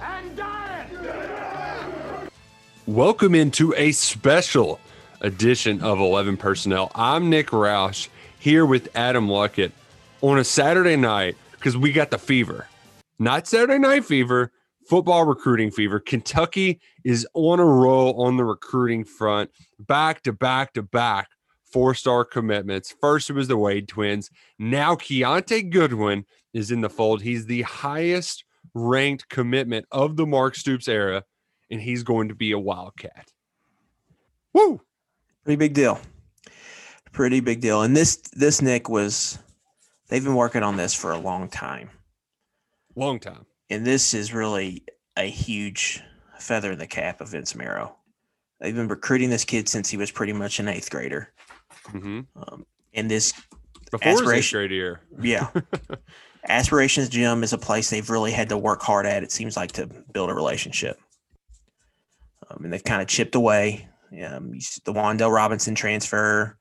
And. Welcome into a special edition of 11 Personnel. I'm Nick Roush here with Adam Luckett on a Saturday night because we got the fever. Not Saturday night fever, football recruiting fever. Kentucky is on a roll on the recruiting front, back to back to back four star commitments. First, it was the Wade twins. Now, Kiyaunta Goodwin is in the fold. He's the highest ranked commitment of the Mark Stoops era and he's going to be a Wildcat. Woo! Pretty big deal. Pretty big deal. And this this Nick was they've been working on this for a long time. Long time. And this is really a huge feather in the cap of Vince Marrow. They've been recruiting this kid since he was pretty much an eighth grader. hmm Um, and this Before his eighth Aspiration- grade year. yeah. Aspirations Gym is a place they've really had to work hard at, it seems like, to build a relationship. Um, and they've kind of chipped away. Um, the Wan'Dale Robinson transfer,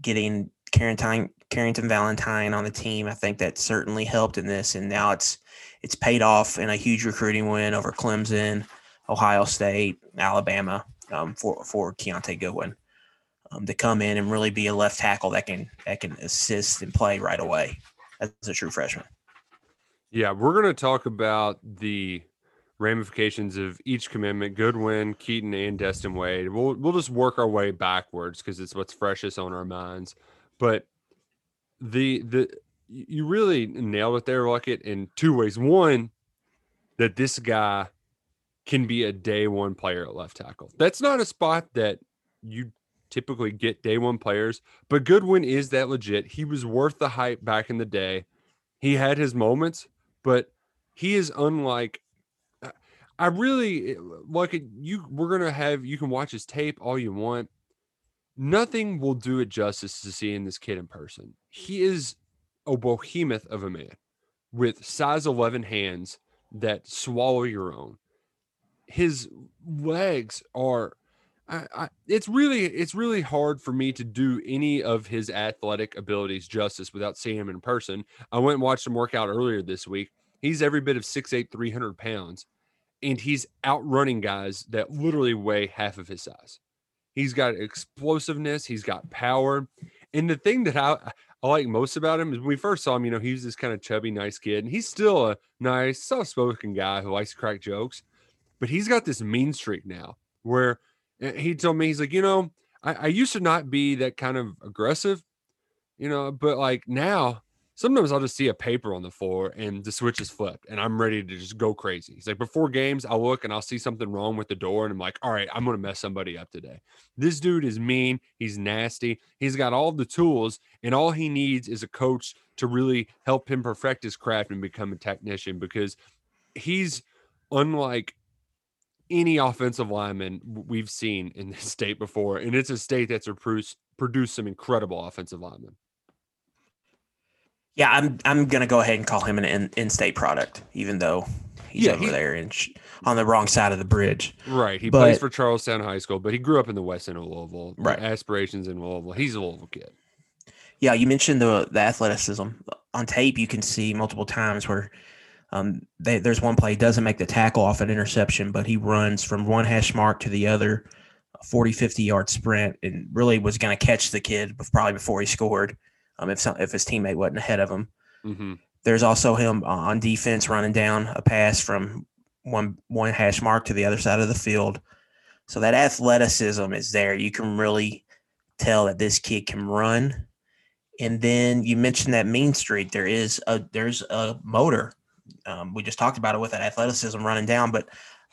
getting Carrington, Carrington Valentine on the team. I think that certainly helped in this. And now it's it's paid off in a huge recruiting win over Clemson, Ohio State, Alabama um, for for Kiyaunta Goodwin um, to come in and really be a left tackle that can that can assist and play right away as a true freshman. Yeah, we're going to talk about the ramifications of each commitment Goodwin, Keaton, and Destin Wade. We'll, we'll just work our way backwards because it's what's freshest on our minds. But the, the, you really nailed it there, Luckett, in two ways. One, that this guy can be a day one player at left tackle. That's not a spot that you typically get day one players, but Goodwin is that legit. He was worth the hype back in the day. He had his moments, but he is unlike. I- I really uh, like it. You we're gonna have you can watch his tape all you want. Nothing will do it justice to seeing this kid in person. He is a behemoth of a man with size 11 hands that swallow your own. His legs are I, it's really it's really hard for me to do any of his athletic abilities justice without seeing him in person. I went and watched him work out earlier this week. He's every bit of 6'8", 300 pounds, and he's outrunning guys that literally weigh half of his size. He's got explosiveness, he's got power. And the thing that I, I like most about him is when we first saw him, you know, he was this kind of chubby, nice kid, and he's still a nice, soft-spoken guy who likes to crack jokes. But he's got this mean streak now where Eh, he told me he's like, you know, I, I used to not be that kind of aggressive, you know, but like now, sometimes I'll just see a paper on the floor and the switch is flipped and I'm ready to just go crazy. He's like, before games, I'll look and I'll see something wrong with the door and I'm like, all right, I'm gonna mess somebody up today. This dude is mean, he's nasty, he's got all the tools, and all he needs is a coach to really help him perfect his craft and become a technician because he's unlike any offensive lineman we've seen in this state before, and it's a state that's produced produced some incredible offensive linemen. Yeah, I'm I'm gonna go ahead and call him an in, in-state product, even though he's Yeah, over he- there and sh- on the wrong side of the bridge. Right. He But- plays for Charlestown High School, but he grew up in the west end of Louisville. Right. Aspirations in Louisville. He's a Louisville kid. Yeah, you mentioned the the athleticism on tape. You can see multiple times where um, they, there's one play he doesn't make the tackle off an interception, but he runs from one hash mark to the other, a 40, 50 yard sprint, and really was going to catch the kid probably before he scored. Um, if some, if his teammate wasn't ahead of him. hmm There's also him uh, on defense running down a pass from one one hash mark to the other side of the field. So that athleticism is there. You can really tell that this kid can run. And then you mentioned that mean Street. There is a there's a motor. Um, we just talked about it with that athleticism running down, but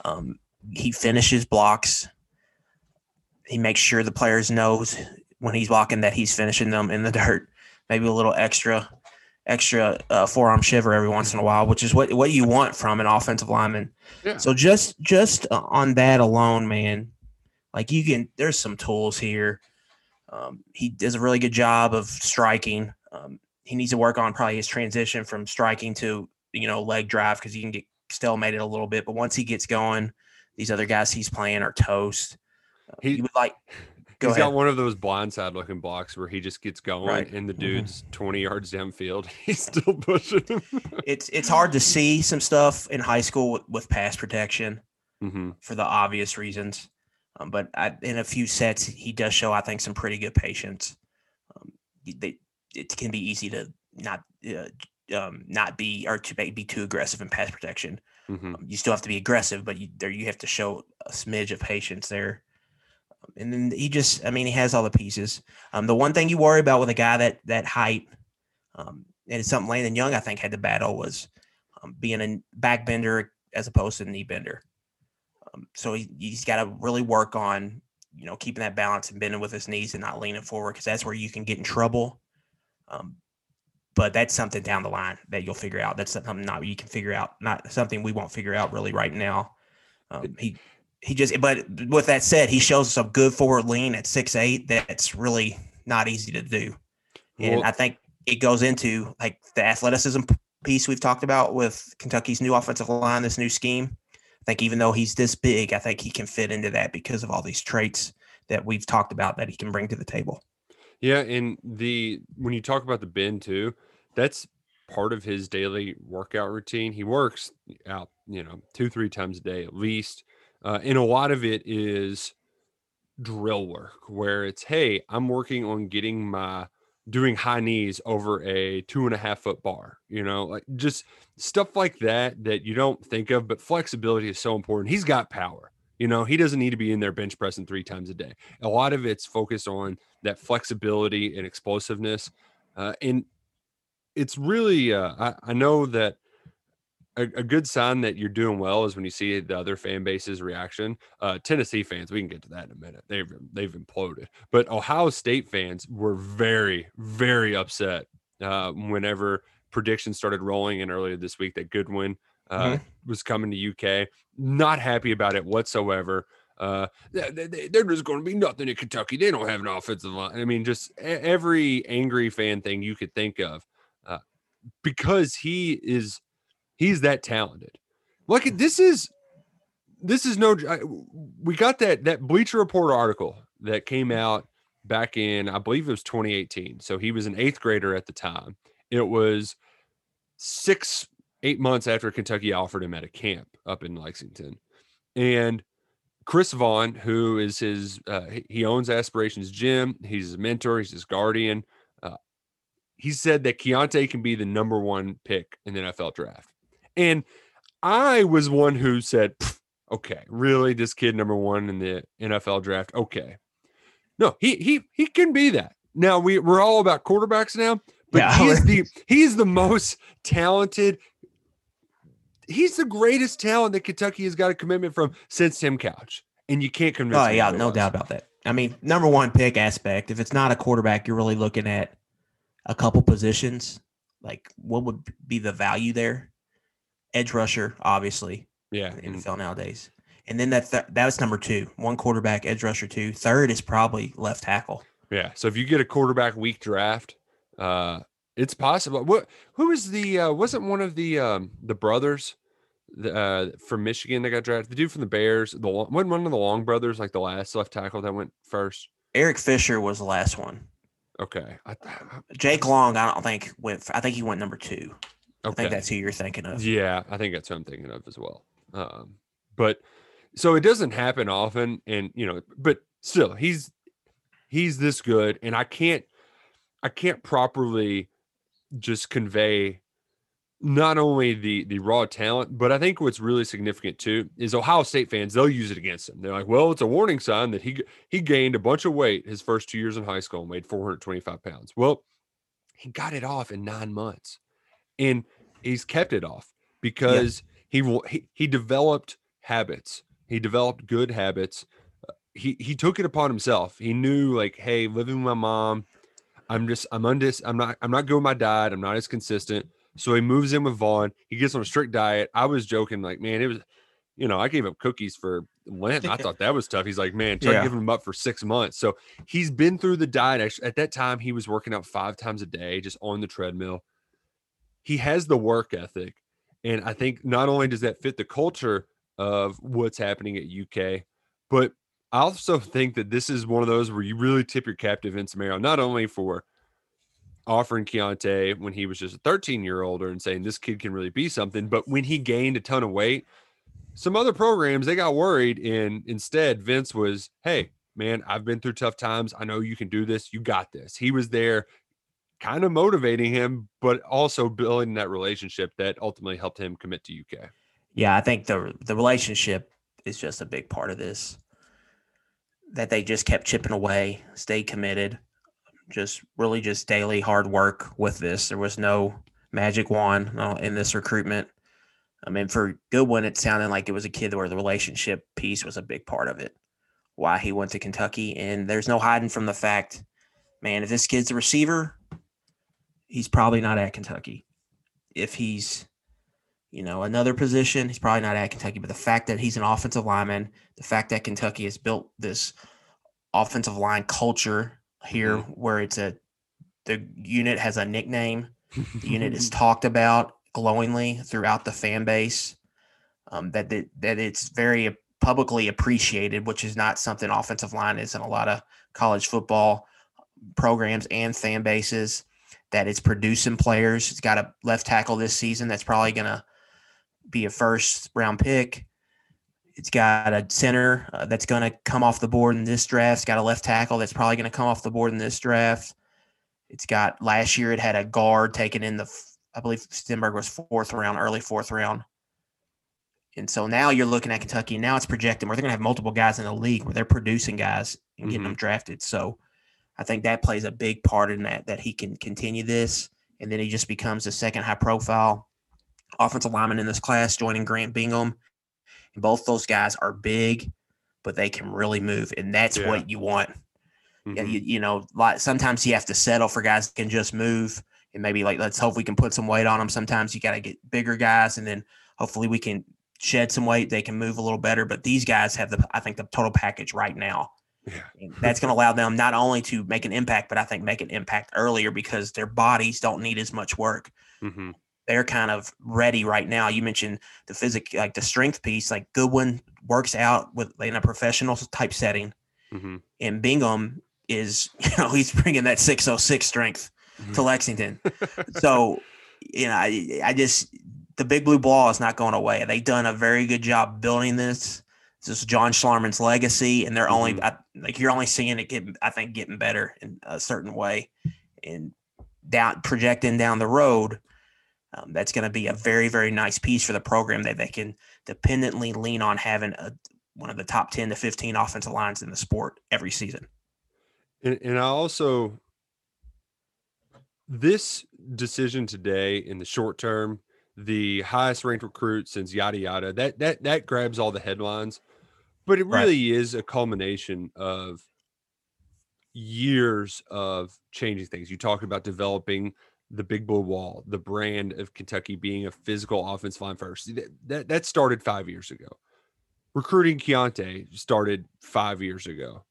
um, he finishes blocks. He makes sure the players knows when he's blocking that he's finishing them in the dirt, maybe a little extra extra uh, forearm shiver every once in a while, which is what what you want from an offensive lineman. Yeah. So just just uh, on that alone, man, like you can there's some tools here. Um, he does a really good job of striking. Um, he needs to work on probably his transition from striking to you know leg drive because he can get stalemated a little bit. But once he gets going, these other guys he's playing are toast. Uh, He- would like go He's ahead. got one of those blindside looking blocks where he just gets going Right. and the Mhm. dude's 20 yards downfield. He's still pushing him. it's it's hard to see some stuff in high school with, with pass protection hmm for the obvious reasons. Um, but I, in a few sets, he does show, I think, some pretty good patience. Um, they, it can be easy to not uh, um, not be or to be too aggressive in pass protection. hmm Um, you still have to be aggressive, but you, there you have to show a smidge of patience there. Um, and then he just, I mean, he has all the pieces. Um, the one thing you worry about with a guy that that height, um, and it's something Landon Young I think had to battle was um, being a back bender as opposed to a knee bender. Um, so he, he's got to really work on you know keeping that balance and bending with his knees and not leaning forward because that's where you can get in trouble. Um, but that's something down the line that you'll figure out. That's something not you can figure out, not something we won't figure out really right now. Um, he he just, but with that said, he shows us some good forward lean at six eight. That's really not easy to do, and Well- I think it goes into like the athleticism piece we've talked about with Kentucky's new offensive line, this new scheme. I think even though he's this big, I think he can fit into that because of all these traits that we've talked about that he can bring to the table. Yeah, and the when you talk about the bend too, that's part of his daily workout routine. He works out, you know, two three times a day at least, uh, and a lot of it is drill work where it's hey, I'm working on getting my doing high knees over a two and a half foot bar, you know, like just stuff like that that you don't think of, but flexibility is so important. He's got power. You know, he doesn't need to be in there bench pressing three times a day. A lot of it's focused on that flexibility and explosiveness. Uh, and it's really, uh, I, I know that a, a good sign that you're doing well is when you see the other fan base's reaction. Uh, Tennessee fans, we can get to that in a minute. They've they've imploded, but Ohio State fans were very very upset uh, whenever predictions started rolling in earlier this week that Goodwin uh, was coming to UK. Not happy about it whatsoever. Uh, they, they, they're just going to be nothing in Kentucky. They don't have an offensive line. I mean, just every angry fan thing you could think of, because he is he's that talented. Look, at this is this is no. I- We got that that Bleacher Report article that came out back in I believe it was 2018. So he was an eighth grader at the time. It was six eight months after Kentucky offered him at a camp up in Lexington, and Chris Vaughn, who is his, uh, he owns Aspirations Gym. He's his mentor. He's his guardian. He said that Kiyaunta can be the number one pick in the NFL draft. And I was one who said, okay, really, this kid number one in the NFL draft. Okay, no, he he he can be that. Now we we're all about quarterbacks now, but Yeah. he's the he's the most talented. He's the greatest talent that Kentucky has got a commitment from since Tim Couch, and you can't convince. Oh yeah, no doubt about that. I mean, number one pick aspect. If it's not a quarterback, you're really looking at a couple positions. Like, what would be the value there? Edge rusher, obviously, Yeah, in the NFL nowadays. And then that th- that was number two. One quarterback, edge rusher two. Third is probably left tackle. Yeah. So if you get a quarterback weak draft, uh, it's possible. What who was the uh wasn't one of the um the brothers the, uh from Michigan that got drafted? The dude from the Bears, the Long- wasn't one of the Long brothers, like the last left tackle that went first. Eric Fisher was the last one. Okay. I, Jake Long, I don't think went. I think he went number two. I okay. think that's who you're thinking of. Yeah, I think that's who I'm thinking of as well. Um, but so it doesn't happen often, and you know, but still, he's he's this good, and I can't I can't properly just convey not only the the raw talent, but I think what's really significant too is Ohio State fans they'll use it against him. They're like, well, it's a warning sign that he he gained a bunch of weight his first two years in high school and weighed 425 pounds. Well, he got it off in nine months, and he's kept it off because he will he, he developed habits. He developed good habits. Uh, He he took it upon himself. He knew like, hey, living with my mom, I'm just I'm undis I'm not I'm not good with my diet. I'm not as consistent. So he moves in with Vaughn. He gets on a strict diet. I was joking, like, man, it was, you know, I gave up cookies for Lent. I thought that was tough. He's like, man, try Yeah. giving them up for six months. So he's been through the diet. At that time, he was working out five times a day, just on the treadmill. He has the work ethic. And I think not only does that fit the culture of what's happening at UK, but I also think that this is one of those where you really tip your cap to Vince Marrow, not only for offering Kiyaunta when he was just a 13 year older and saying this kid can really be something, but when he gained a ton of weight, some other programs they got worried, and instead Vince was, "Hey, man, I've been through tough times. I know you can do this. You got this." He was there, kind of motivating him, but also building that relationship that ultimately helped him commit to UK. Yeah, I think the the relationship is just a big part of this. That they just kept chipping away, stayed committed, just really just daily hard work with this. There was no magic wand uh, in this recruitment. I mean, for Goodwin, it sounded like it was a kid where the relationship piece was a big part of it. Why he went to Kentucky, and there's no hiding from the fact, man. If this kid's a receiver, he's probably not at Kentucky. If he's you know, another position. He's probably not at Kentucky, but the fact that he's an offensive lineman, the fact that Kentucky has built this offensive line culture here where it's a the unit has a nickname, the unit is talked about glowingly throughout the fan base. Um, that that that it's very publicly appreciated, which is not something offensive line is in a lot of college football programs and fan bases. That it's producing players. It's got a left tackle this season that's probably going to be a first round pick. It's got a center uh, that's going to come off the board in this draft. It's got a left tackle that's probably going to come off the board in this draft. It's got last year it had a guard taken in the I believe Stenberg was fourth round, early fourth round. And so now you're looking at Kentucky. and Now it's projecting where they're going to have multiple guys in the league where they're producing guys and getting Mhm. them drafted. So I think that plays a big part in that that he can continue this, and then he just becomes the second high profile offensive lineman in this class, joining Grant Bingham. Both those guys are big, but they can really move, and that's Yeah. what you want. Yeah, Mhm. you, you know, like sometimes you have to settle for guys that can just move, and maybe like let's hope we can put some weight on them. Sometimes you got to get bigger guys, and then hopefully we can shed some weight. They can move a little better, but these guys have the I think the total package right now. Yeah. That's going to allow them not only to make an impact, but I think make an impact earlier because their bodies don't need as much work Mhm. They're kind of ready right now. You mentioned the physic, like the strength piece, like Goodwin works out with in a professional type setting, Mhm. and Bingham is, you know, he's bringing that 606 strength to Lexington. so, you know, I, I just, the big blue wall is not going away. They've done a very good job building this. This is John Schlarman's legacy, and they're only, I, like, you're only seeing it get, I think, getting better in a certain way. And down projecting down the road, um, that's going to be a very, very nice piece for the program that they can dependently lean on having a, one of the top 10 to 15 offensive lines in the sport every season. And, and I also this decision today in the short term, the highest ranked recruit since yada yada, that that that grabs all the headlines, but it Right. really is a culmination of years of changing things. You talk about developing the big blue wall, the brand of Kentucky being a physical offensive line first. That that, that started five years ago. Recruiting Kiyaunta started five years ago.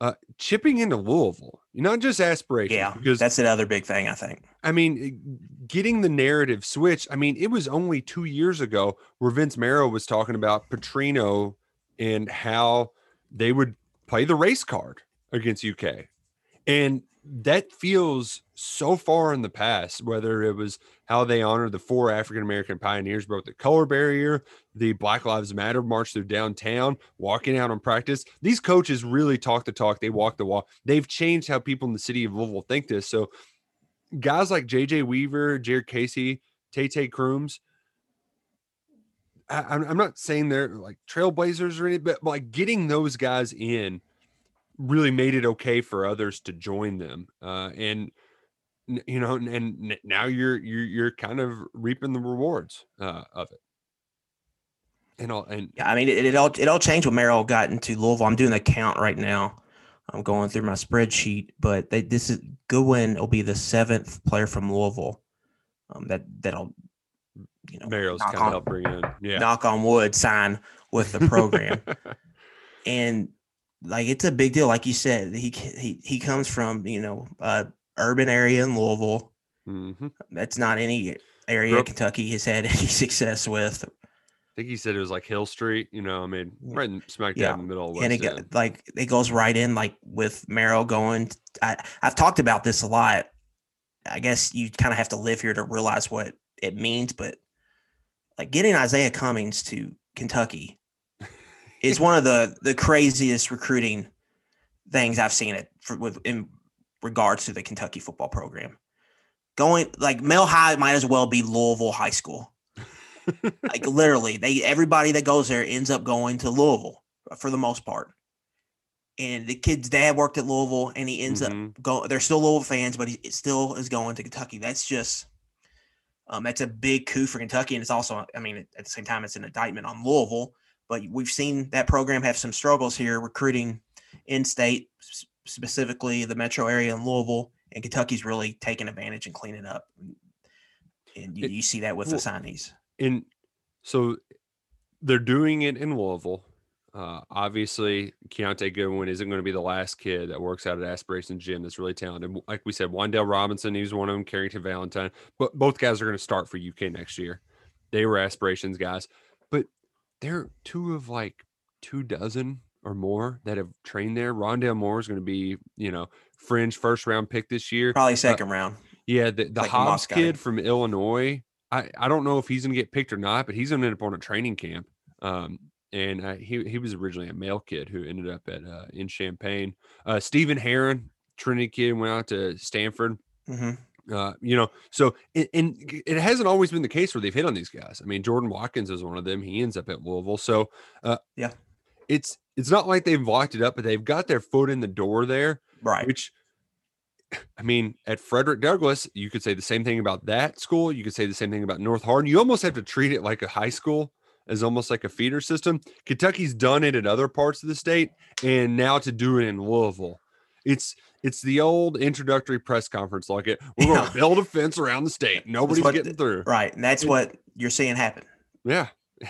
Uh, chipping into Louisville, not just aspirations. Yeah, because that's another big thing, I think. I mean, eh, getting the narrative switched. I mean, it was only two years ago where Vince Marrow was talking about Petrino and how they would play the race card against UK. And that feels so far in the past, whether it was how they honored the four African American pioneers, broke the color barrier, the Black Lives Matter march through downtown, walking out on practice. These coaches really talk the talk, they walk the walk. They've changed how people in the city of Louisville think this. So, guys like JJ Weaver, Jared Casey, Tay Tay Crooms, I, I'm not saying they're like trailblazers or anything, but like getting those guys in really made it okay for others to join them. Uh, and you know, and, and now you're you're you're kind of reaping the rewards uh, of it. And all and Yeah, I mean, it, it all it all changed when Marrow got into Louisville. I'm doing the count right now I'm going through my spreadsheet, but they, this is Goodwin will be the seventh player from Louisville um, that that'll you know knock kind of on, help bring in. Yeah. knock on wood sign with the program, and like it's a big deal. Like you said, he he he comes from you know uh, urban area in Louisville. hmm That's not any area Grew Kentucky has had any success with. I think he said it was like Hill Street. You know, I mean, right in smack Yeah. dab in the middle of West and it End. go- like it goes right in like with Marrow going. I I've talked about this a lot. I guess you kind of have to live here to realize what it means, but like getting Isaiah Cummings to Kentucky is one of the the craziest recruiting things I've seen it for, with in regards to the Kentucky football program. Going like Male High might as well be Louisville High School. like literally, they everybody that goes there ends up going to Louisville for the most part. And the kid's dad worked at Louisville, and he ends Mhm. up going. They're still Louisville fans, but he still is going to Kentucky. That's just, um, that's a big coup for Kentucky, and it's also, I mean, at the same time, it's an indictment on Louisville. But we've seen that program have some struggles here recruiting in-state, specifically the metro area in Louisville, and Kentucky's really taking advantage and cleaning up. And you, It- you see that with the signees. And so they're doing it in Louisville. Uh, obviously, Kiyaunta Goodwin isn't going to be the last kid that works out at Aspirations Gym that's really talented. Like we said, Wan'Dale Robinson, he was one of them, Carrington Valentine. But both guys are going to start for UK next year. They were Aspirations guys, but they're two of like two dozen or more that have trained there. Rondale Moore is going to be, you know, fringe first round pick this year. Probably second round. Yeah, the, the like Hobbs kid from Illinois. I, I don't know if he's going to get picked or not, but he's going to end up on a training camp. Um, and uh, he he was originally a male kid who ended up at uh, in Champaign. Uh, Stephen Herron, Trinity kid, went out to Stanford. hmm Uh, you know, so and, and it hasn't always been the case where they've hit on these guys. I mean, Jordan Watkins is one of them. He ends up at Louisville. So, uh, Yeah. it's it's not like they've locked it up, but they've got their foot in the door there Right. which I mean, at Frederick Douglass, you could say the same thing about that school. You could say the same thing about North Hardin. You almost have to treat it like a high school, as almost like a feeder system. Kentucky's done it in other parts of the state, and now to do it in Louisville, it's it's the old introductory press conference like it. We're going to build a fence around the state. Nobody's what getting through. Right. And that's It- what you're seeing happen. Yeah.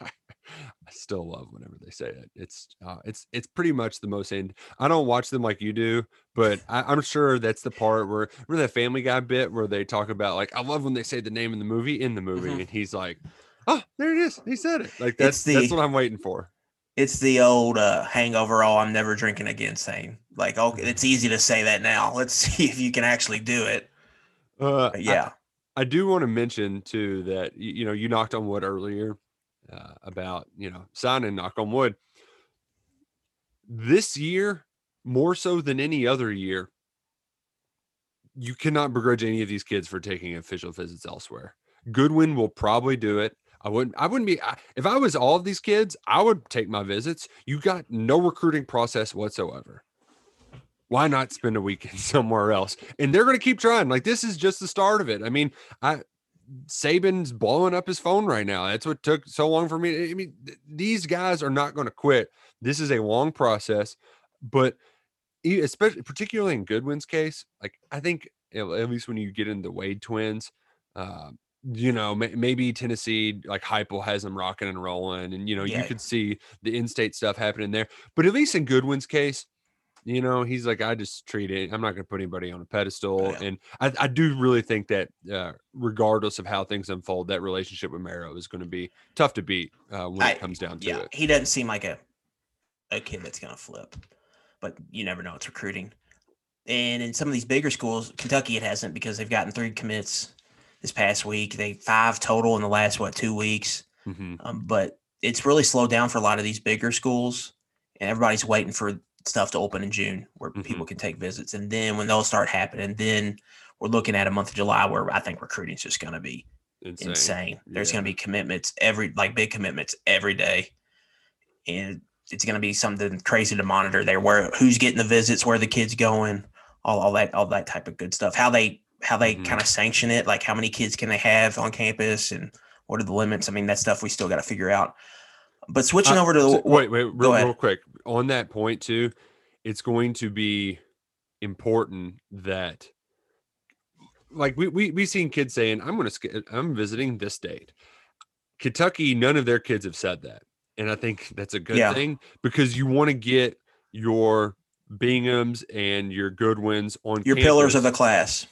I still love whenever they say it. It's uh, it's it's pretty much the most end. I don't watch them like you do, but I, I'm sure that's the part where remember that Family Guy bit where they talk about like I love when they say the name in the movie in the movie, Mhm. and he's like, "Oh, there it is. He said it." Like that's that's what I'm waiting for. It's the old uh, hangover. Oh, I'm never drinking again. Saying like, okay, it's easy to say that now. Let's see if you can actually do it. Uh, But I- yeah. I do want to mention too that you know you knocked on wood earlier uh, about you know signing knock on wood. This year, more so than any other year, you cannot begrudge any of these kids for taking official visits elsewhere. Goodwin will probably do it. I wouldn't. I wouldn't be. I, if I was all of these kids, I would take my visits. You got no recruiting process whatsoever why not spend a weekend somewhere else? And they're going to keep trying. Like this is just the start of it. I mean, I Saban's blowing up his phone right now. That's what took so long for me. I mean, th- these guys are not going to quit. This is a long process, but especially particularly in Goodwin's case, like I think at at least when you get into Wade twins, uh, you know, may- maybe Tennessee like Heupel has them rocking and rolling, and you know Yeah. you could see the in-state stuff happening there. But at least in Goodwin's case, you know, he's like, I just treat it. I'm not going to put anybody on a pedestal, Yeah. and I, I do really think that uh, regardless of how things unfold, that relationship with Marrow is going to be tough to beat uh, when I- it comes down to Yeah. it. He doesn't seem like a a kid that's gonna flip, but you never know. It's recruiting. And in some of these bigger schools, Kentucky it hasn't because they've gotten three commits this past week. They five total in the last what two weeks. hmm Um, but it's really slowed down for a lot of these bigger schools, and everybody's waiting for stuff to open in June where people can take visits. And then when those start happening, then we're looking at a month of July where I think recruiting's just going to be Insane. insane. There's Yeah. going to be commitments every, like big commitments every day, and it's going to be something crazy to monitor there. Where who's getting the visits, where the kids going, all, all that, all that type of good stuff. How they how they Mhm. kind of sanction it, like how many kids can they have on campus, and what are the limits? I mean, that stuff we still got to figure out. But switching Uh, over to the So- wait, wait, real, real quick on that point too. it's going to be important that like we we we've seen kids saying I'm going to I'm visiting this state. Kentucky, none of their kids have said that. And I think that's a good Yeah. thing because you want to get your Binghams and your Goodwins on Your pillars of the campus.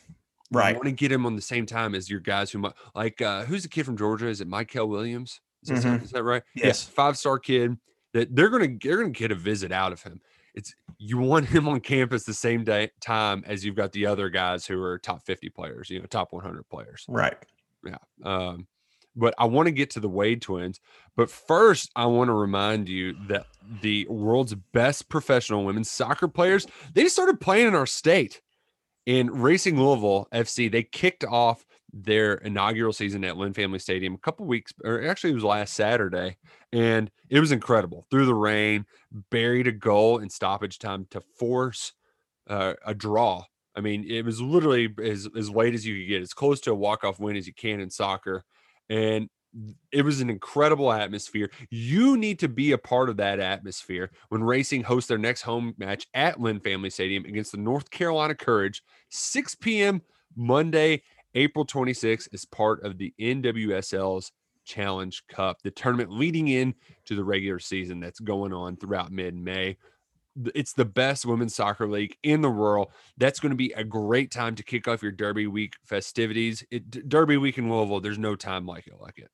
Class. You want to get him on the same time as your guys who might like uh who's the kid from Georgia? Is it Michael Williams? Is that, Mhm. is that right? Yes. Five star kid that they're gonna they're gonna get a visit out of him. It's you want him on campus the same day time as you've got the other guys who are top 50 players, you know, top 100 players. Right. Yeah. Um, but I want to get to the Wade twins. But first, I want to remind you that the world's best professional women's soccer players, they just started playing in our state. In Racing Louisville FC, they kicked off their inaugural season at Lynn Family Stadium a couple weeks, or actually it was last Saturday, and it was incredible. Through the rain, buried a goal in stoppage time to force uh, a draw. I mean, it was literally as as late as you could get, as close to a walk off win as you can in soccer, and it was an incredible atmosphere. You need to be a part of that atmosphere when Racing hosts their next home match at Lynn Family Stadium against the North Carolina Courage, 6 p.m. Monday, April 26th, as part of the NWSL's Challenge Cup, the tournament leading in to the regular season that's going on throughout mid-May. It's the best women's soccer league in the world. That's going to be a great time to kick off your Derby Week festivities. It, Derby Week in Louisville, there's no time like it, like it.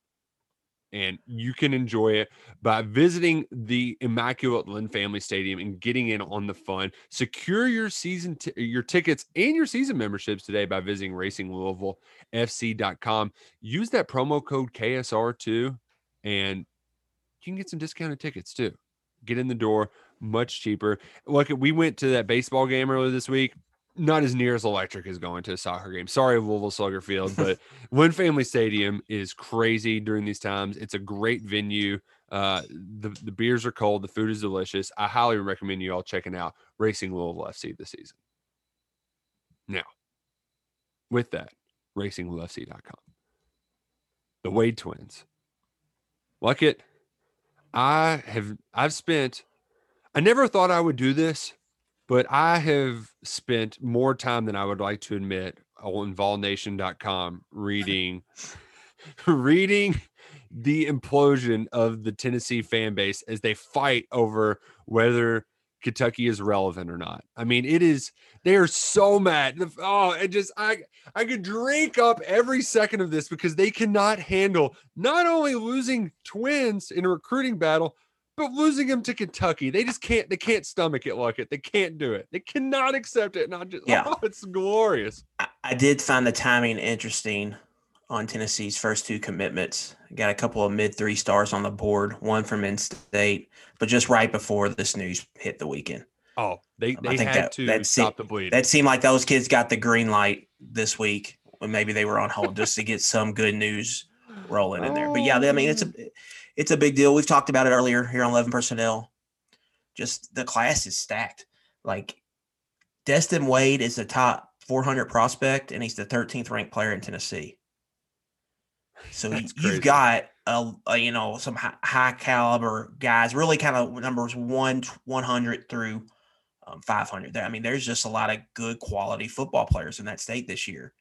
And you can enjoy it by visiting the Immaculate Lynn Family Stadium and getting in on the fun. Secure your season, t- your tickets and your season memberships today by visiting RacingLouisvilleFC.com. Use that promo code KSR2 and you can get some discounted tickets too. Get in the door much cheaper. Look, we went to that baseball game earlier this week. Not as near as electric as going to a soccer game. Sorry, Louisville Slugger Field, but Lynn Family Stadium is crazy during these times. It's a great venue. Uh, the the beers are cold, the food is delicious. I highly recommend you all checking out Racing Louisville FC this season. Now, with that, RacingLouisvilleFC.com. The Wade twins. Like it, I have I've spent I never thought I would do this, but I have spent more time than I would like to admit on volnation.com reading reading the implosion of the Tennessee fan base as they fight over whether Kentucky is relevant or not. I mean, it is they are so mad. Oh, it just I I could drink up every second of this because they cannot handle not only losing twins in a recruiting battle, but losing them to Kentucky. They just can't they can't stomach it like it. They can't do it. They cannot accept it. Not just Yeah. oh, it's glorious. I, I did find the timing interesting on Tennessee's first two commitments. Got a couple of mid three stars on the board, one from in state, but just right before this news hit the weekend. Oh, they um, I they think had that- to that se- stop the bleeding. That seemed like those kids got the green light this week when maybe they were on hold just to get some good news rolling in there. But yeah, I mean it's a oh. It's a big deal. We've talked about it earlier here on Eleven Personnel. Just the class is stacked. Like Destin Wade is the top 400 prospect, and he's the 13th ranked player in Tennessee. So you, That's crazy. you've got a, a you know some high, high caliber guys, really kind of numbers one 100 through um, 500. There, I mean, there's just a lot of good quality football players in that state this year,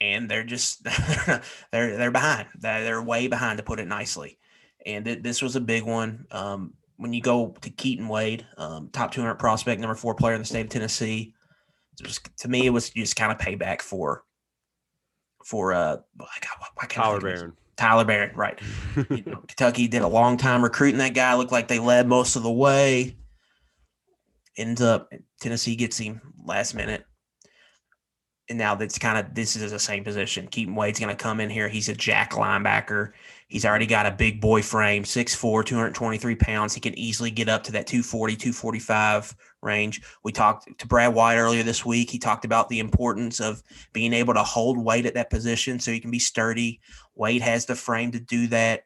and they're just they're they're behind. They're, they're way behind, to put it nicely. And th- this was a big one. Um, when you go to Keaton Wade, um, top 200 prospect, number four player in the state of Tennessee, just, to me, it was just kind of payback for for uh, God, why- why can't I Tyler Baron. Tyler Baron, right? you know, Kentucky did a long time recruiting that guy. Looked like they led most of the way. Ends up Tennessee gets him last minute. And now that's kind of this is the same position. Keaton Wade's going to come in here. He's a jack linebacker. He's already got a big boy frame, 6'4, 223 pounds. He can easily get up to that 240, 245 range. We talked to Brad White earlier this week. He talked about the importance of being able to hold weight at that position so you can be sturdy. Wade has the frame to do that.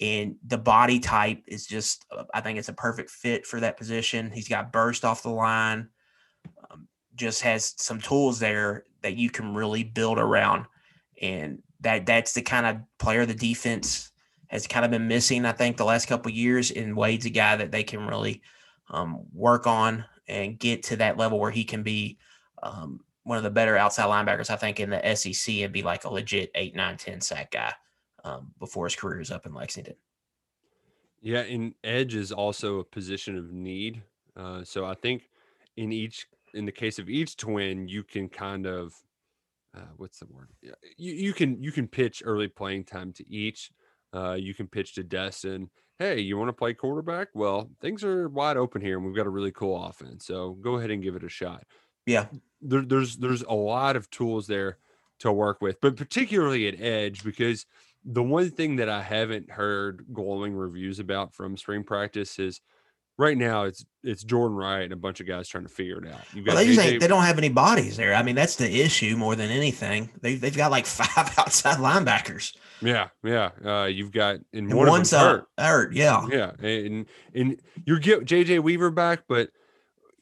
And the body type is just, I think it's a perfect fit for that position. He's got burst off the line, just has some tools there that you can really build around. And that that's the kind of player the defense has kind of been missing, I think, the last couple years. And Wade's a guy that they can really um, work on and get to that level where he can be um, one of the better outside linebackers, I think, in the SEC and be like a legit 8, 9, 10 sack guy um, before his career is up in Lexington. Yeah, and edge is also a position of need. Uh, so I think in each, in the case of each twin, you can kind of, uh, what's the word? You, you can you can pitch early playing time to each. Uh, you can pitch to Destin. Hey, you want to play quarterback? Well, things are wide open here, and we've got a really cool offense. So go ahead and give it a shot. Yeah. There, there's there's a lot of tools there to work with, but particularly at edge because the one thing that I haven't heard glowing reviews about from spring practice is right now it's it's Jordan Wright and a bunch of guys trying to figure it out. You Well, got they just they don't have any bodies there. I mean, that's the issue more than anything. They they've got like five outside linebackers. yeah, yeah. Uh, you've got and, And one one's of uh, hurt. Yeah. Yeah, and and you get JJ Weaver back, but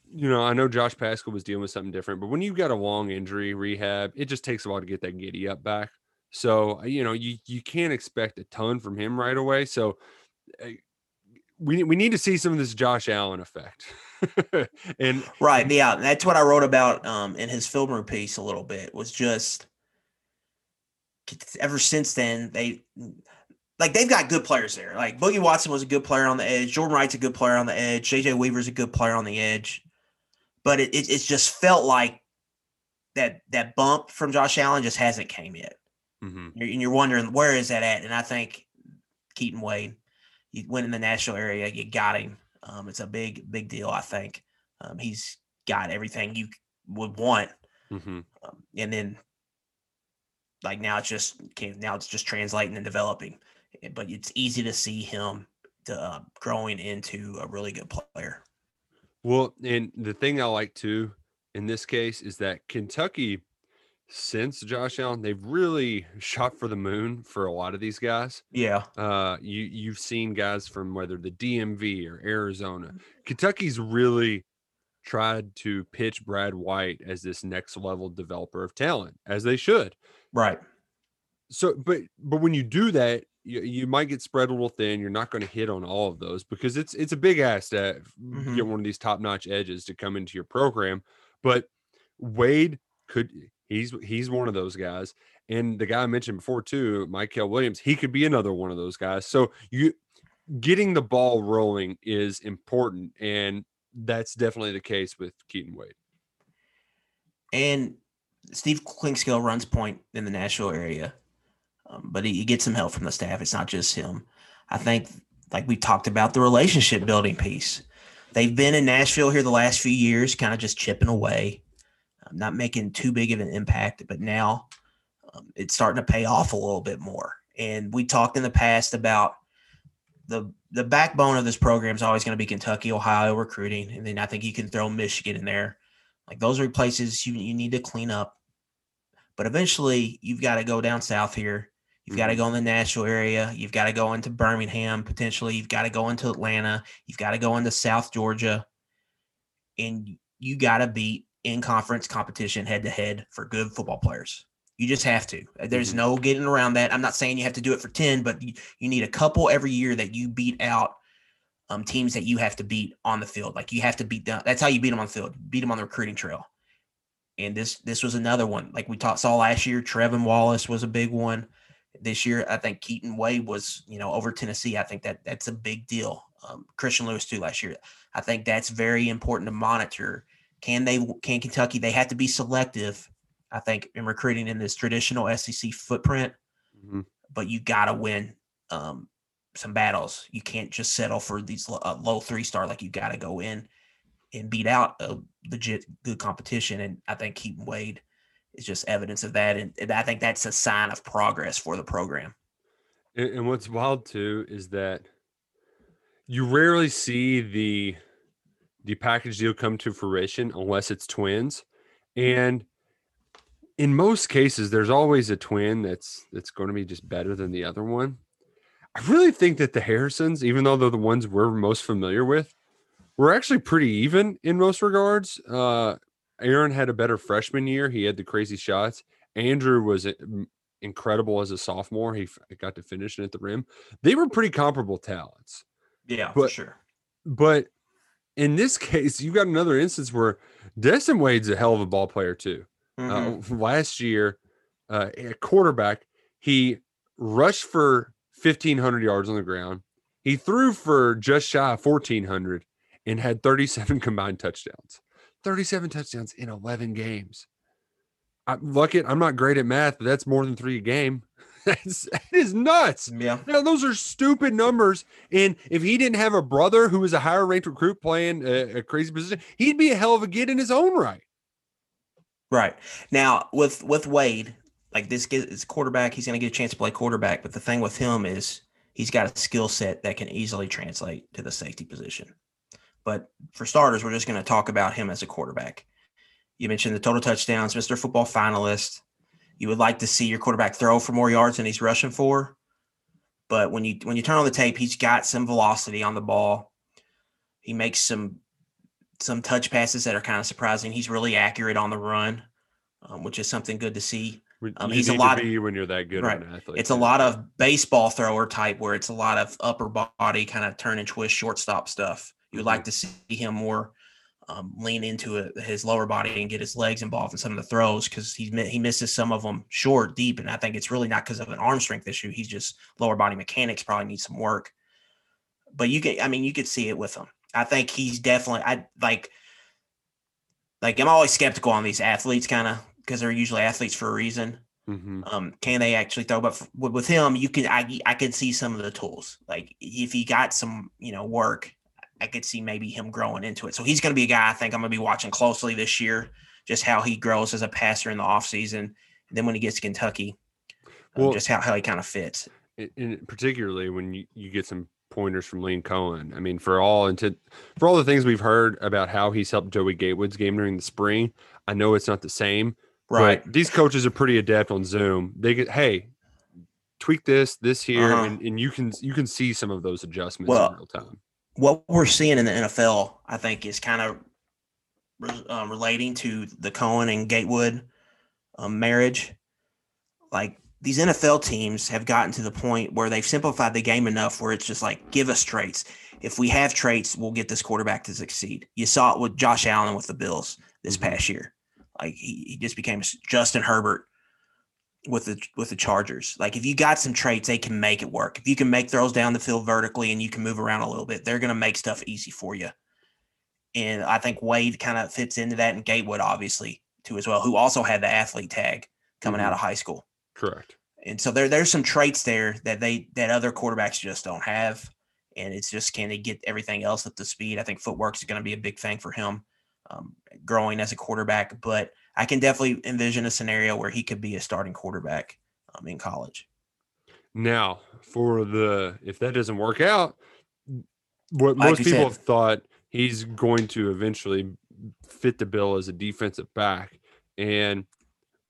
you know I know Josh Paschal was dealing with something different. But when you've got a long injury rehab, it just takes a while to get that giddy up back. So you know you you can't expect a ton from him right away. So uh, we we need to see some of this Josh Allen effect. and Right. Yeah. That's what I wrote about um, in his film room piece a little bit was just ever since then, they like they've got good players there. Like Boogie Watson was a good player on the edge. Jordan Wright's a good player on the edge. JJ Weaver's a good player on the edge. But it, it it's just felt like that that bump from Josh Allen just hasn't came yet. Mhm. And you're wondering where is that at? And I think Keaton Wade, you went in the Nashville area, you got him. Um, it's a big, big deal. I think um, he's got everything you would want, Mhm. um, and then like now it's just can now it's just translating and developing. Eh, But it's easy to see him to, uh, growing into a really good player. Well, and the thing I like too in this case is that Kentucky, since Josh Allen, they've really shot for the moon for a lot of these guys. Yeah, Uh, you you've seen guys from whether the DMV or Arizona. Kentucky's really tried to pitch Brad White as this next level developer of talent, as they should. right. So, but but when you do that, you, you might get spread a little thin. You're not going to hit on all of those because it's it's a big ask to Mhm. get one of these top notch edges to come into your program. But Wade could he's he's one of those guys, and the guy I mentioned before too, Michael Williams, he could be another one of those guys. So you getting the ball rolling is important, and that's definitely the case with Keaton Wade. And Steve Clinkscale runs point in the Nashville area, um, but he, he gets some help from the staff. It's not just him. I think, like we talked about, the relationship building piece. They've been in Nashville here the last few years, kind of just chipping away, um, not making too big of an impact. But now um, it's starting to pay off a little bit more. And we talked in the past about the the backbone of this program is always going to be Kentucky, Ohio recruiting, and then I think you can throw Michigan in there. Like those are places you, you need to clean up. But eventually you've got to go down south here. You've got to go in the Nashville area. You've got to go into Birmingham potentially. You've got to go into Atlanta. You've got to go into South Georgia. And you got to beat in conference competition head to head for good football players. You just have to. There's Mhm. no getting around that. I'm not saying you have to do it for 10, but you, you need a couple every year that you beat out um, teams that you have to beat on the field. Like you have to beat them. That's how you beat them on the field. Beat them on the recruiting trail. And this this was another one. Like we taught, saw last year, Trevin Wallace was a big one. This year, I think Keaton Wade was, you know, over Tennessee. I think that that's a big deal. Um, Christian Lewis too last year. I think that's very important to monitor. Can they? Can Kentucky? They have to be selective. I think in recruiting in this traditional SEC footprint Mhm. but you got to win um, some battles. You can't just settle for these uh, low three star. Like you got to go in and beat out a legit good competition. And I think Keaton Wade is just evidence of that. And, and I think that's a sign of progress for the program. And, and what's wild too is that you rarely see the the package deal come to fruition unless it's twins. And in most cases, there's always a twin that's that's going to be just better than the other one. I really think that the Harrisons, even though they're the ones we're most familiar with, were actually pretty even in most regards. Uh, Aaron had a better freshman year. He had the crazy shots. Andrew was uh, incredible as a sophomore. He got to finishing at the rim. They were pretty comparable talents Yeah, But- sure. but in this case, you got another instance where Destin Wade's a hell of a ball player too. Mhm. Uh, last year, uh, at quarterback, he rushed for 1,500 yards on the ground. He threw for just shy of 1,400 and had 37 combined touchdowns. 37 touchdowns in 11 games. I, it, I'm not great at math, but that's more than three a game. That's that is nuts. yeah. Now, those are stupid numbers. And if he didn't have a brother who was a higher ranked recruit playing a, a crazy position, he'd be a hell of a kid in his own right. Right. Now with with Wade, like this kid is quarterback, he's gonna get a chance to play quarterback. But the thing with him is he's got a skill set that can easily translate to the safety position. But for starters, we're just gonna talk about him as a quarterback. You mentioned the total touchdowns, Mr. Football finalist. You would like to see your quarterback throw for more yards than he's rushing for. But when you when you turn on the tape, he's got some velocity on the ball. He makes some some touch passes that are kind of surprising. He's really accurate on the run, um, which is something good to see. Um, he's a lot- to be when you're that good right. of an athlete. It's a lot of baseball thrower type where it's a lot of upper body kind of turn and twist shortstop stuff. You would like to see him more um, lean into it, his lower body and get his legs involved in some of the throws because he he misses some of them short, deep, and I think it's really not because of an arm strength issue. He's just lower body mechanics probably need some work. But you can, I mean, you could see it with him. I think he's definitely, I like, like I'm always skeptical on these athletes, kind of because they're usually athletes for a reason Mhm. um, can they actually throw? But f- with him, you can I I could see some of the tools. Like if he got some you know work, I could see maybe him growing into it. So he's going to be a guy I think I'm going to be watching closely this year, just how he grows as a passer in the offseason. And then when he gets to Kentucky, um, Well- just how, how he kind of fits. in particularly when you, you get some pointers from Liam Coen. I mean, for all intent, for all the things we've heard about how he's helped Joey Gatewood's game during the spring, I know it's not the same. Right. But these coaches are pretty adept on Zoom. They get, hey, tweak this, this here, Uh-huh. and, and you can you can see some of those adjustments Well, in real time. What we're seeing in the NFL, I think, is kind of re- um, relating to the Coen and Gatewood um, marriage. Like these NFL teams have gotten to the point where they've simplified the game enough where it's just like, give us traits. If we have traits, we'll get this quarterback to succeed. You saw it with Josh Allen with the Bills this Mhm. past year. Like he, he just became Justin Herbert with the with the Chargers. Like if you got some traits, they can make it work. If you can make throws down the field vertically and you can move around a little bit, they're going to make stuff easy for you. And I think Wade kind of fits into that, and Gatewood obviously too as well, who also had the athlete tag coming out of high school. Correct. And so there there's some traits there that they that other quarterbacks just don't have. And it's just can they get everything else up to speed? I think footwork is going to be a big thing for him um, growing as a quarterback. But I can definitely envision a scenario where he could be a starting quarterback um, in college. Now, for the if that doesn't work out, what Like most people said- have thought he's going to eventually fit the bill as a defensive back, and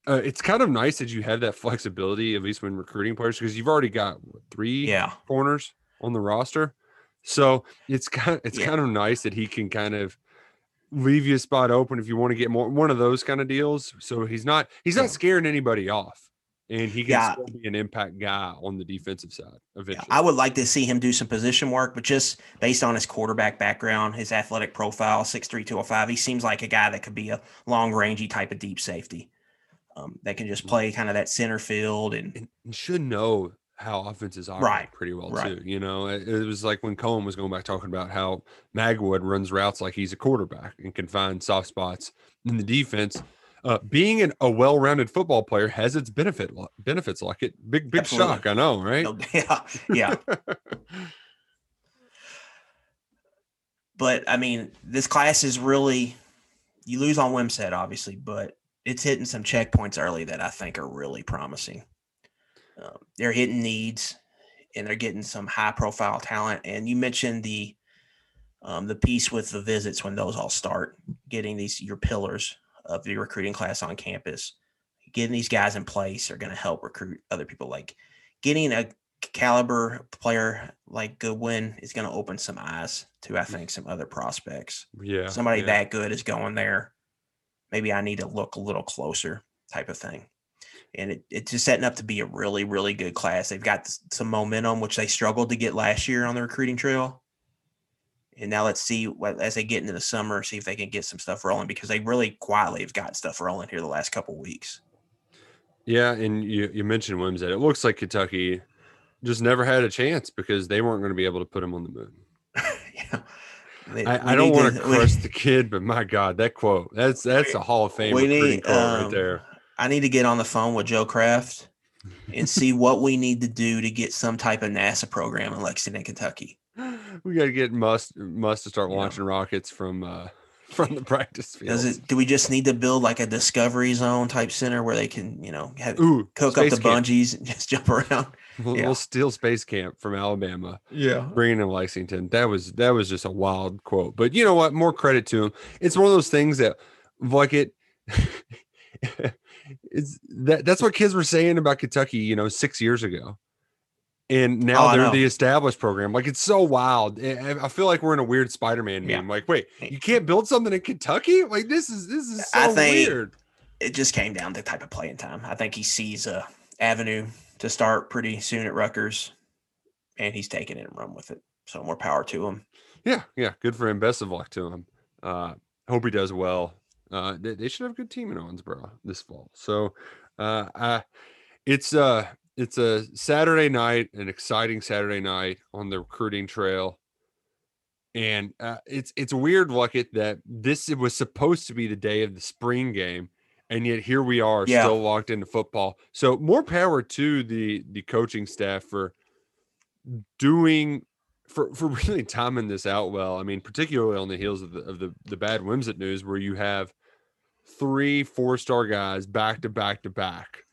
uh, it's kind of nice that you have that flexibility at least when recruiting players because you've already got what, three Yeah. corners on the roster, so it's kind of, it's Yeah. kind of nice that he can kind of leave you a spot open if you want to get more one of those kind of deals. So he's not he's Yeah. not scaring anybody off. And he can Yeah. still be an impact guy on the defensive side Yeah, eventually. I would like to see him do some position work, but just based on his quarterback background, his athletic profile, 6'3, 205, he seems like a guy that could be a long rangey type of deep safety um, that can just play kind of that center field. And, and should know how offenses operate Right, pretty well right. too. You know, it, it was like when Coen was going back talking about how Magwood runs routes like he's a quarterback and can find soft spots in the defense. Uh, being an, a well-rounded football player has its benefit benefits. Like it, big big Absolutely. shock. I know, right? yeah, yeah. But I mean, this class is really, you lose on Wimsatt, obviously, but it's hitting some checkpoints early that I think are really promising. Um, they're hitting needs and they're getting some high profile talent. And you mentioned the, um, the piece with the visits when those all start, getting these your pillars of the recruiting class on campus, getting these guys in place are going to help recruit other people. Like getting a caliber player like Goodwin is going to open some eyes to, I think, some other prospects. yeah, Somebody yeah. that good is going there. Maybe I need to look a little closer, type of thing. And it, it's just setting up to be a really, really good class. They've got some momentum, which they struggled to get last year on the recruiting trail. And now let's see what as they get into the summer, see if they can get some stuff rolling because they really quietly have got stuff rolling here the last couple weeks. Yeah, and you you mentioned Wimsatt. It looks like Kentucky just never had a chance because they weren't going to be able to put him on the moon. yeah. They- I, I don't want to we- crush the kid, but my God, that quote that's that's a Hall of Fame we recruiting need, quote right um, there. I need to get on the phone with Joe Craft and see what we need to do to get some type of NASA program in Lexington, Kentucky. We got to get must must to start Yeah. launching rockets from uh from the practice field. Does it? Do we just need to build like a discovery zone type center where they can, you know, have Ooh, cook up the camp. bungees and just jump around? We'll, yeah. we'll steal space camp from Alabama. Yeah. bringing in Lexington. That was that was just a wild quote. But you know what? More credit to him. It's one of those things that like it. It's that that's what kids were saying about Kentucky, you know, six years ago. And now Oh, they're the established program. Like it's so wild. I feel like we're in a weird Spider-Man Yeah. meme. Like, wait, you can't build something in Kentucky? Like this is this is so I think- weird. It just came down to type of playing time. I think he sees a avenue to start pretty soon at Rutgers, and he's taking it and run with it. So more power to him. Yeah, yeah, good for him. Best of luck to him. Uh, hope he does well. Uh, they, they should have a good team in Owensboro this fall. So, uh, I, it's uh it's a Saturday night, an exciting Saturday night on the recruiting trail, and uh, it's it's weird, Luckett, that this it was supposed to be the day of the spring game, and yet here we are Yeah. still locked into football. So more power to the the coaching staff for doing for for really timing this out well. I mean, particularly on the heels of the of the the bad Wimsatt news, where you have three four star guys back to back to back.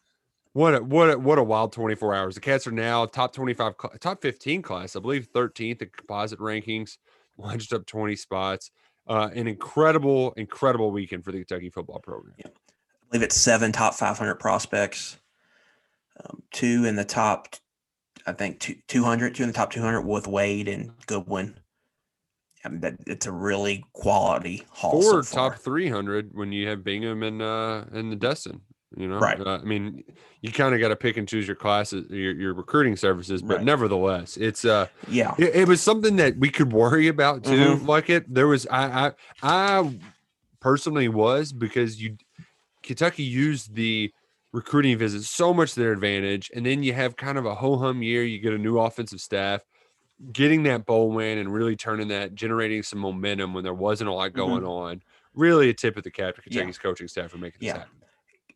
What a what a what a wild 24 hours. The Cats are now top 25 top 15 class, I believe 13th in composite rankings, lunged up 20 spots. Uh, an incredible, incredible weekend for the Kentucky football program. I believe it's seven top 500 prospects, um, two in the top, I think two, 200, two in the top 200 with Wade and Goodwin. I mean, that it's a really quality haul. Or so top 300 when you have Bingham and uh and the Destin. You know, Right. Uh, I mean, you kind of got to pick and choose your classes, your, your recruiting services, but Right. nevertheless, it's uh, Yeah. it, it was something that we could worry about too. Mhm. Like it, there was I I I personally was because you Kentucky used the recruiting visits so much to their advantage, and then you have kind of a ho hum year. You get a new offensive staff, getting that bowl win and really turning that, generating some momentum when there wasn't a lot going on. Really, a tip of the cap to Mm-hmm. Yeah. Kentucky's coaching staff for making this Yeah. happen.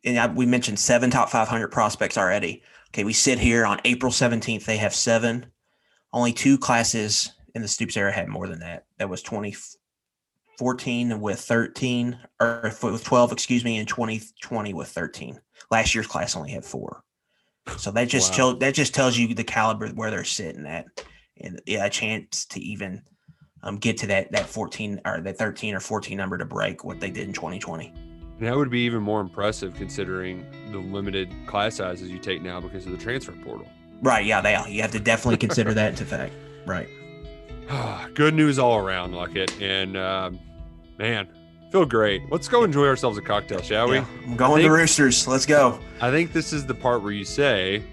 and I, we mentioned seven top 500 prospects already. Okay, we sit here on April 17th. They have seven. Only two classes in the Stoops era had more than that. That was 2014 with 13, or with 12, excuse me, and 2020 with 13. Last year's class only had four. So that just Wow. tell, that just tells you the caliber where they're sitting at, and yeah, a chance to even um, get to that that 14 or that 13 or 14 number to break what they did in 2020. And that would be even more impressive considering the limited class sizes you take now because of the transfer portal. Right. Yeah, they. You have to definitely consider that into fact. Right. Good news all around, Luckett. And um, man, feel great. Let's go enjoy ourselves a cocktail, shall we? Yeah. I'm going think- to Roosters. Let's go. I think this is the part where you say,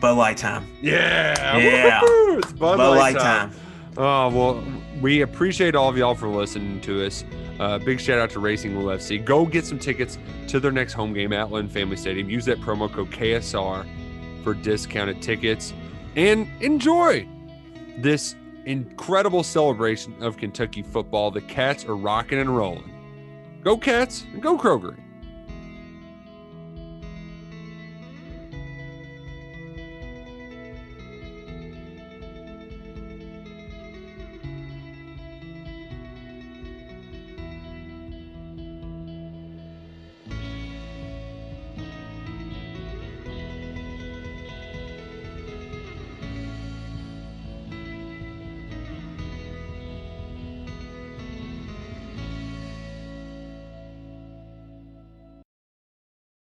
Bud Light time. Yeah, Yeah. woo-hoo, it's Bud, Bud Light Light time. time. Oh well, we appreciate all of y'all for listening to us. Uh, big shout out to Racing Louisville FC. Go get some tickets to their next home game at Lynn Family Stadium. Use that promo code KSR for discounted tickets and enjoy this incredible celebration of Kentucky football. The Cats are rocking and rolling. Go Cats and go Kroger.